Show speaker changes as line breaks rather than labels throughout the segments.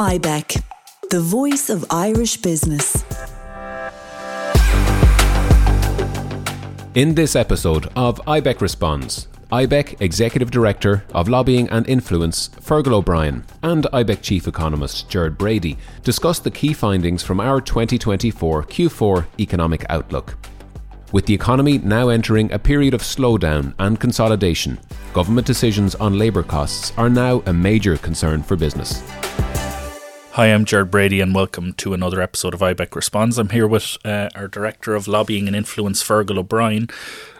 IBEC, the voice of Irish business.
In this episode of IBEC Responds, IBEC Executive Director of Lobbying and Influence, Fergal O'Brien, and IBEC Chief Economist, Gerard Brady, discuss the key findings from our 2024 Q4 economic outlook. With the economy now entering a period of slowdown and consolidation, government decisions on labour costs are now a major concern for business.
Hi, I'm Gerard Brady, and welcome to another episode of IBEC Responds. I'm here with uh, our Director of Lobbying and Influence, Fergal O'Brien.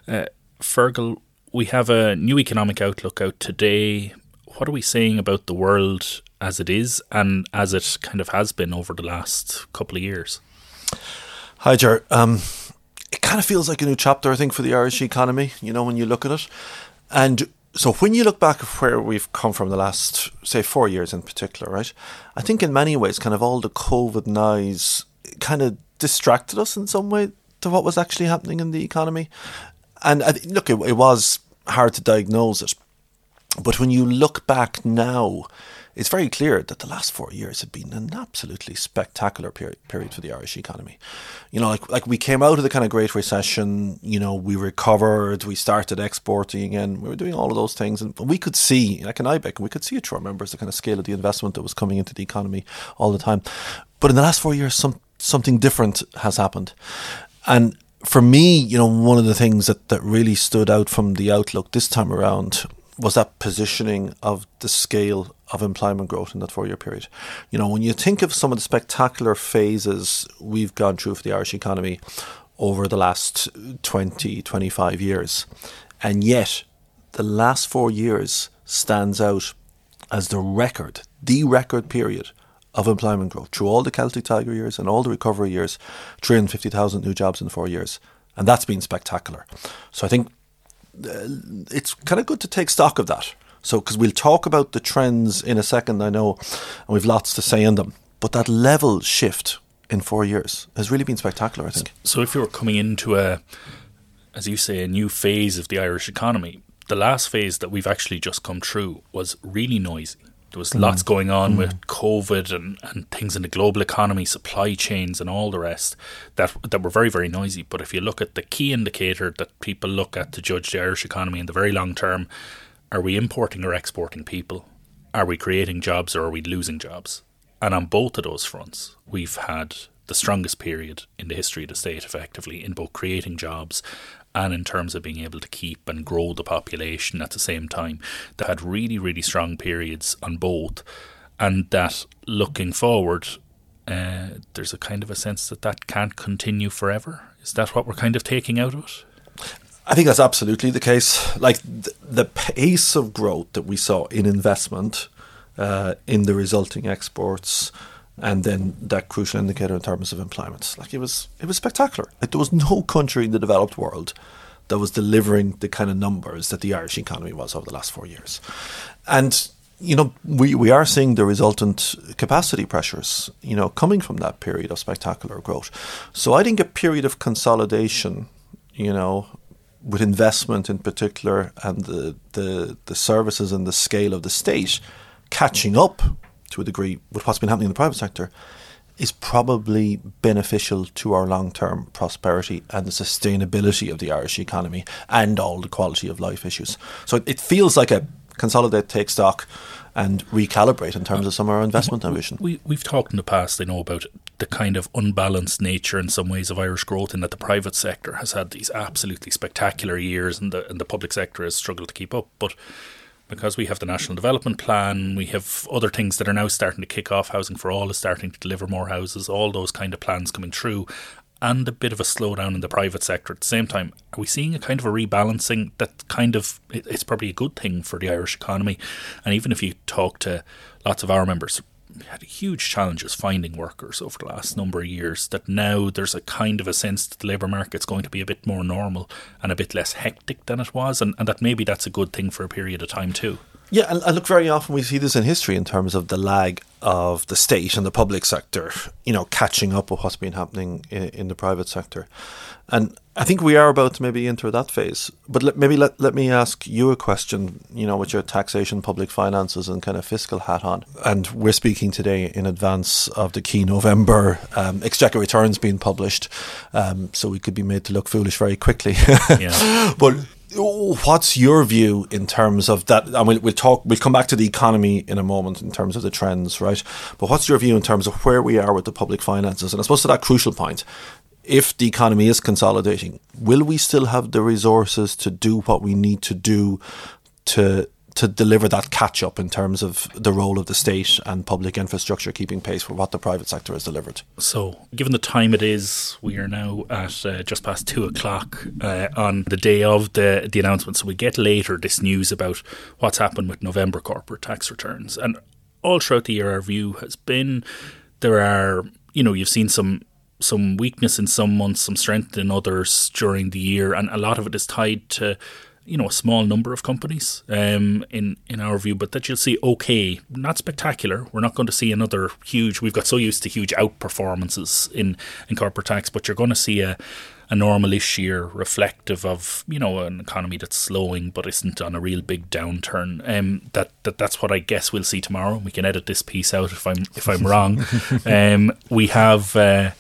Uh, Fergal, we have a new economic outlook out today. What are we saying about the world as it is and as it kind of has been over the last couple of years?
Hi, Gerard. Um, it kind of feels like a new chapter, I think, for the Irish economy, you know, when you look at it. And so when you look back at where we've come from the last, say, four years in particular, right? I think in many ways, kind of all the COVID noise kind of distracted us in some way to what was actually happening in the economy. And I, look, it, it was hard to diagnose it. But when you look back now, it's very clear that the last four years have been an absolutely spectacular period, period for the Irish economy. You know, like like we came out of the kind of Great Recession. You know, we recovered, we started exporting again, we were doing all of those things, and we could see, like in IBEC, we could see it through our members, the kind of scale of the investment that was coming into the economy all the time. But in the last four years, some something different has happened, and for me, you know, one of the things that, that really stood out from the outlook this time around was that positioning of the scale of employment growth in that four year period. You know, when you think of some of the spectacular phases we've gone through for the Irish economy over the last 20, 25 years, and yet the last four years stands out as the record, the record period of employment growth through all the Celtic Tiger years and all the recovery years, 350,000 new jobs in four years. And that's been spectacular. So I think uh, it's kind of good to take stock of that. So, because we'll talk about the trends in a second, I know, and we've lots to say in them. But that level shift in four years has really been spectacular, I think.
So, if you were coming into a, as you say, a new phase of the Irish economy, the last phase that we've actually just come through was really noisy. There was mm. lots going on mm. with COVID and, and things in the global economy, supply chains, and all the rest that that were very very noisy. But if you look at the key indicator that people look at to judge the Irish economy in the very long term, are we importing or exporting people? Are we creating jobs or are we losing jobs? And on both of those fronts, we've had the strongest period in the history of the state, effectively, in both creating jobs and in terms of being able to keep and grow the population at the same time. They had really, really strong periods on both, and that looking forward, uh, there's a kind of a sense that that can't continue forever. Is that what we're kind of taking out of it?
I think that's absolutely the case. Like the, the pace of growth that we saw in investment, uh, in the resulting exports, and then that crucial indicator in terms of employment, like it was, it was spectacular. Like there was no country in the developed world that was delivering the kind of numbers that the Irish economy was over the last four years, and you know, we, we are seeing the resultant capacity pressures, you know, coming from that period of spectacular growth. So I think a period of consolidation, you know, with investment in particular and the, the, the services and the scale of the state catching up to a degree with what's been happening in the private sector is probably beneficial to our long term prosperity and the sustainability of the Irish economy and all the quality of life issues. So it feels like a consolidate, take stock, and recalibrate in terms of some of our investment ambition.
We, we've talked in the past, I know, about the kind of unbalanced nature in some ways of Irish growth in that the private sector has had these absolutely spectacular years and the, and the public sector has struggled to keep up. But because we have the National Development Plan, we have other things that are now starting to kick off. Housing for All is starting to deliver more houses, all those kind of plans coming through and a bit of a slowdown in the private sector at the same time. Are we seeing a kind of a rebalancing that kind of it's probably a good thing for the Irish economy? And even if you talk to lots of our members, had huge challenges finding workers over the last number of years. That now there's a kind of a sense that the labour market's going to be a bit more normal and a bit less hectic than it was, and, and that maybe that's a good thing for a period of time too.
Yeah, and, and look, very often we see this in history in terms of the lag of the state and the public sector, you know, catching up with what's been happening in, in the private sector. And I think we are about to maybe enter that phase. But let, maybe let, let me ask you a question, you know, with your taxation, public finances, and kind of fiscal hat on. And we're speaking today in advance of the key November um, exchequer returns being published. Um, so we could be made to look foolish very quickly. yeah. But what's your view in terms of that? And we'll, we'll talk. We'll come back to the economy in a moment in terms of the trends, right? But what's your view in terms of where we are with the public finances? And I suppose to that crucial point, if the economy is consolidating, will we still have the resources to do what we need to do to to deliver that catch up in terms of the role of the state and public infrastructure keeping pace with what the private sector has delivered?
So, given the time it is, we are now at uh, just past two o'clock uh, on the day of the the announcement. So we get later this news about what's happened with November corporate tax returns, and all throughout the year, our view has been there are you know you've seen some some weakness in some months, some strength in others during the year, and a lot of it is tied to you know a small number of companies um, in in our view, but that you'll see okay, not spectacular. We're not going to see another huge. We've got so used to huge outperformances in in corporate tax, but you're going to see a a normalish year reflective of you know an economy that's slowing but isn't on a real big downturn. Um, that, that that's what I guess we'll see tomorrow. We can edit this piece out if I'm if I'm wrong. um, we have. Uh,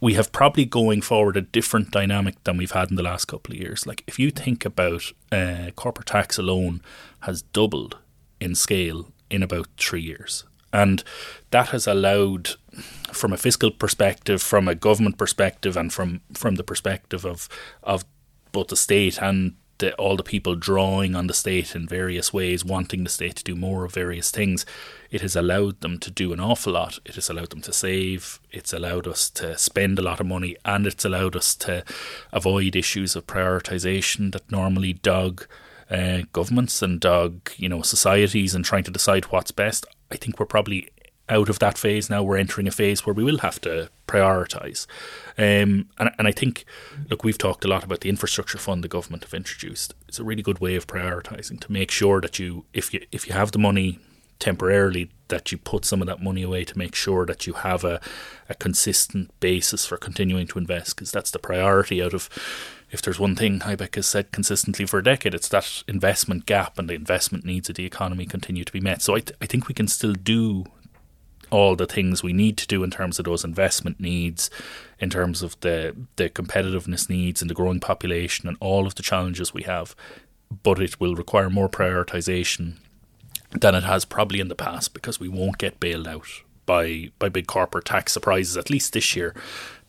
we have probably going forward a different dynamic than we've had in the last couple of years. Like if you think about uh, corporate tax alone has doubled in scale in about three years, and that has allowed, from a fiscal perspective, from a government perspective, and from from the perspective of of both the state and the, all the people drawing on the state in various ways, wanting the state to do more of various things, it has allowed them to do an awful lot. It has allowed them to save, it's allowed us to spend a lot of money, and it's allowed us to avoid issues of prioritisation that normally dog uh, governments and dog you know societies and trying to decide what's best. I think we're probably out of that phase now. We're entering a phase where we will have to prioritise. Um, and, and I think, look, we've talked a lot about the infrastructure fund the government have introduced. It's a really good way of prioritising to make sure that you, if you, if you have the money temporarily, that you put some of that money away to make sure that you have a, a consistent basis for continuing to invest, because that's the priority out of if there's one thing IBEC has said consistently for a decade, it's that investment gap and the investment needs of the economy continue to be met. So I, th- I think we can still do all the things we need to do in terms of those investment needs, in terms of the the competitiveness needs and the growing population and all of the challenges we have. But it will require more prioritization than it has probably in the past because we won't get bailed out by by big corporate tax surprises at least this year.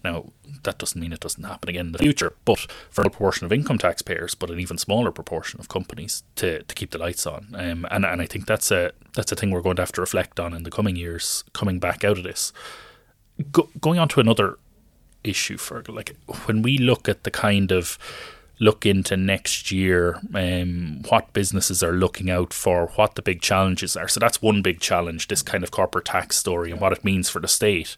Now, that doesn't mean it doesn't happen again in the future, but for a proportion of income taxpayers, but an even smaller proportion of companies to, to keep the lights on. Um, and, and I think that's a that's a thing we're going to have to reflect on in the coming years, coming back out of this. Go, going on to another issue, for like when we look at the kind of look into next year, um, what businesses are looking out for, what the big challenges are. So that's one big challenge, this kind of corporate tax story and what it means for the state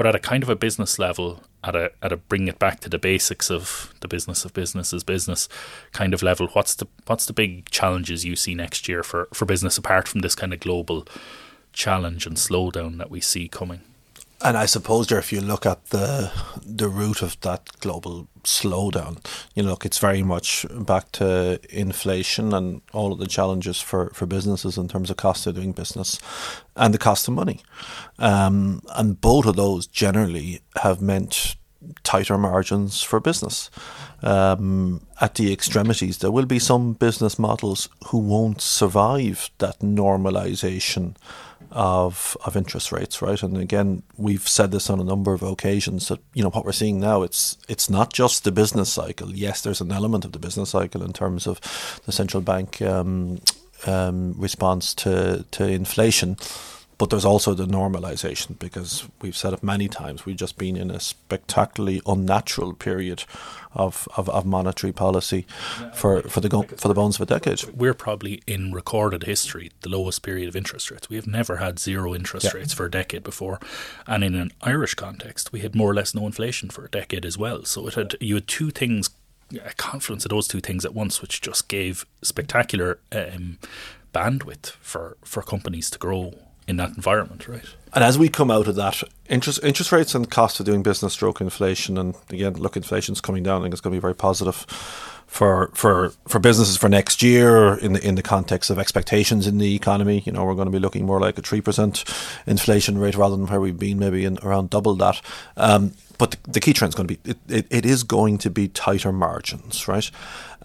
but at a kind of a business level, at a at a bring it back to the basics of the business of business is business kind of level. What's the what's the big challenges you see next year for, for business apart from this kind of global challenge and slowdown that we see coming?
And I suppose, there, if you look at the the root of that global slowdown, you look, it's very much back to inflation and all of the challenges for, for businesses in terms of cost of doing business and the cost of money. Um, and both of those generally have meant tighter margins for business. Um, at the extremities, there will be some business models who won't survive that normalization of of interest rates, right? And again, we've said this on a number of occasions that you know what we're seeing now. It's it's not just the business cycle. Yes, there's an element of the business cycle in terms of the central bank um, um, response to to inflation, but there's also the normalization because we've said it many times. We've just been in a spectacularly unnatural period of, of, of monetary policy for, for the for the bones of a decade.
We're probably in recorded history the lowest period of interest rates. We have never had zero interest yeah. rates for a decade before, and in an Irish context, we had more or less no inflation for a decade as well. So it had you had two things a confluence of those two things at once, which just gave spectacular um, bandwidth for, for companies to grow in that environment, right?
And as we come out of that, interest interest rates and cost of doing business, stroke inflation, and again, look, inflation's coming down. I think it's going to be very positive for for for businesses for next year in the in the context of expectations in the economy. You know, we're going to be looking more like a three percent inflation rate rather than where we've been maybe in around double that. Um, but the, key trend is going to be it, it, it is going to be tighter margins, right?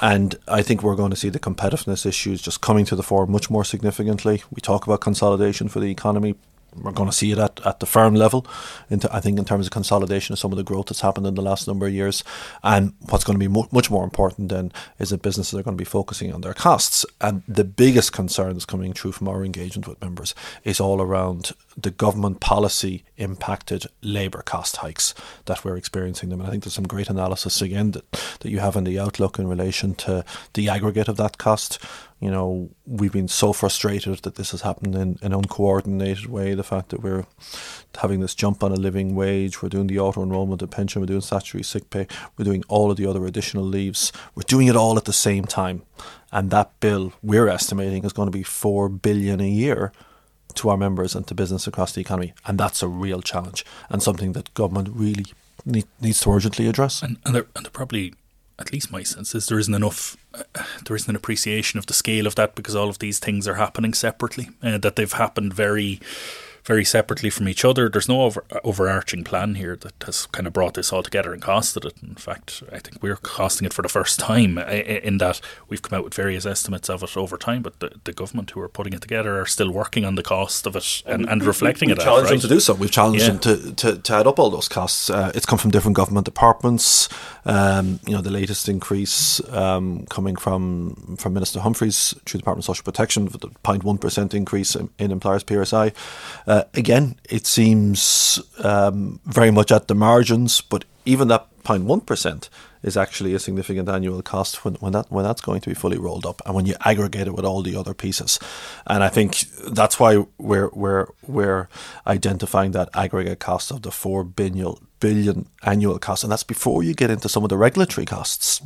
And I think we're going to see the competitiveness issues just coming to the fore much more significantly. We talk about consolidation for the economy we're going to see it at, at the firm level. Into, I think in terms of consolidation of some of the growth that's happened in the last number of years, and what's going to be mo- much more important then is that businesses are going to be focusing on their costs. And the biggest concern that's coming through from our engagement with members is all around the government policy impacted labour cost hikes that we're experiencing them. And I think there's some great analysis again that, that you have in the outlook in relation to the aggregate of that cost you know, we've been so frustrated that this has happened in an uncoordinated way. The fact that we're having this jump on a living wage, we're doing the auto enrollment of pension, we're doing statutory sick pay, we're doing all of the other additional leaves. We're doing it all at the same time. And that bill we're estimating is going to be four billion a year to our members and to business across the economy. And that's a real challenge and something that government really need, needs to urgently address.
And, and, they're, and they're probably at least my sense is there isn't enough uh, there isn't an appreciation of the scale of that because all of these things are happening separately uh, that they've happened very very separately from each other. There's no over, overarching plan here that has kind of brought this all together and costed it. In fact, I think we're costing it for the first time in that we've come out with various estimates of it over time, but the, the government who are putting it together are still working on the cost of it and, and reflecting
we've
it.
Challenged
right?
them to do so. We've challenged yeah. them to, to, to, add up all those costs. Uh, it's come from different government departments. Um, you know, the latest increase um, coming from from Minister Humphreys through the Department of Social Protection, the 0.1 percent increase in, in employers' PRSI. Uh, uh, again, it seems um, very much at the margins, but even that 0.1% is actually a significant annual cost when, when that when that's going to be fully rolled up and when you aggregate it with all the other pieces. And I think that's why we're we're we're identifying that aggregate cost of the four billion billion annual cost, and that's before you get into some of the regulatory costs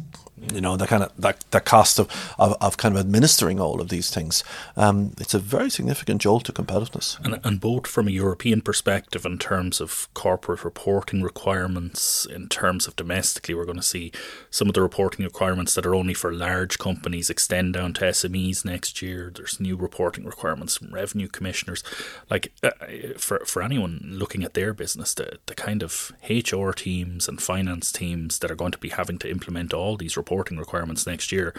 you know the kind of that the cost of, of, of, kind of administering all of these things. Um, it's a very significant jolt to competitiveness.
And, and both from a European perspective in terms of corporate reporting requirements in terms of domestically we're going to see some of the reporting requirements that are only for large companies extend down to SMEs next year. There's new reporting requirements from revenue commissioners. Like uh, for, for anyone looking at their business the, the kind of HR teams and finance teams that are going to be having to implement all these reporting requirements next year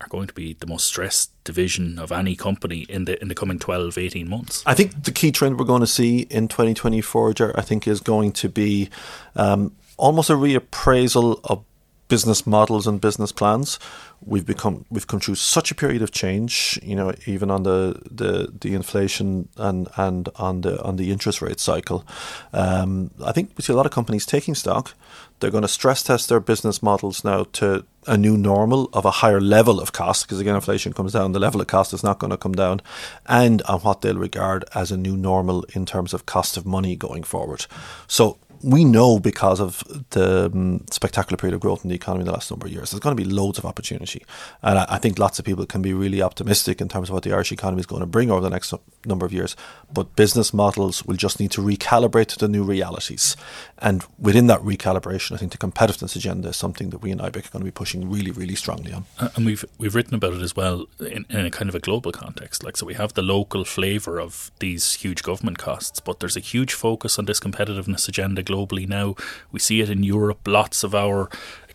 are going to be the most stressed division of any company in the in the coming 12 18 months.
I think the key trend we're going to see in 2024 i think is going to be um, almost a reappraisal of business models and business plans. We've become we've come through such a period of change, you know, even on the, the, the inflation and, and on the on the interest rate cycle. Um, I think we see a lot of companies taking stock. They're going to stress test their business models now to a new normal of a higher level of cost, because again, inflation comes down, the level of cost is not going to come down, and on what they'll regard as a new normal in terms of cost of money going forward. So we know because of the um, spectacular period of growth in the economy in the last number of years, there's going to be loads of opportunity. And I, I, think lots of people can be really optimistic in terms of what the Irish economy is going to bring over the next number of years. But business models will just need to recalibrate to the new realities. And within that recalibration, I think the competitiveness agenda is something that we in IBEC are going to be pushing really, really strongly on.
And we've we've written about it as well in, in a kind of a global context. Like so, we have the local flavour of these huge government costs, but there's a huge focus on this competitiveness agenda globally now. We see it in Europe. Lots of our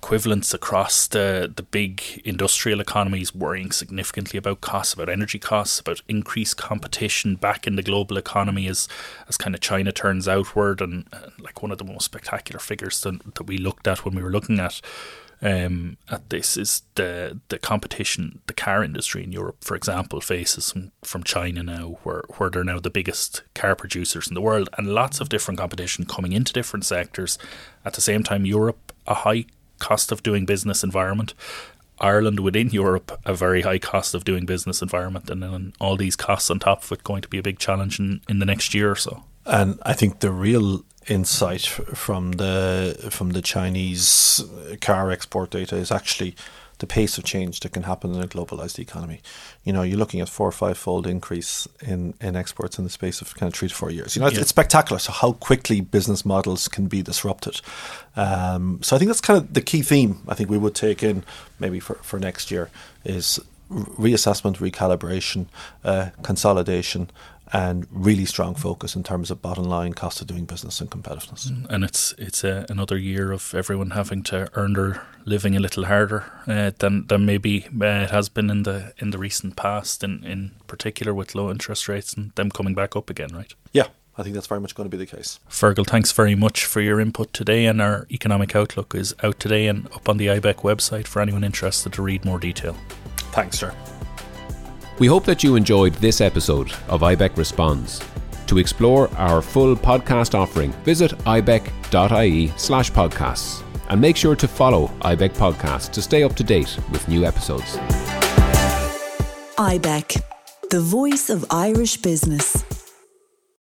equivalents across the, the big industrial economies worrying significantly about costs, about energy costs, about increased competition back in the global economy as, as kind of China turns outward. And uh, like one of the most spectacular figures that, that we looked at when we were looking at um, at this is the the competition the car industry in Europe, for example, faces from, from China now, where where they're now the biggest car producers in the world, and lots of different competition coming into different sectors. At the same time, Europe a high cost of doing business environment. Ireland within Europe a very high cost of doing business environment, and then all these costs on top of it going to be a big challenge in, in the next year or so.
And I think the real insight from the from the Chinese car export data is actually the pace of change that can happen in a globalized economy. You know, you're looking at four or five fold increase in, in exports in the space of kind of three to four years. You know, it's,
Yeah.
it's spectacular. So how quickly business models can be disrupted. Um, so I think that's kind of the key theme. I think we would take in maybe for, for next year is reassessment, recalibration, uh, consolidation, and really strong focus in terms of bottom line cost of doing business and competitiveness.
and it's it's uh, another year of everyone having to earn their living a little harder uh, than than maybe uh, it has been in the in the recent past, in in particular with low interest rates and them coming back up again, right?
Yeah, I think that's very much going to be the case.
Fergal, thanks very much for your input today, and our economic outlook is out today and up on the IBEC website for anyone interested to read more detail.
Thanks, sir.
We hope that you enjoyed this episode of IBEC Responds. To explore our full podcast offering, visit ibec.ie slash podcasts and make sure to follow IBEC Podcasts to stay up to date with new episodes.
IBEC, the voice of Irish business.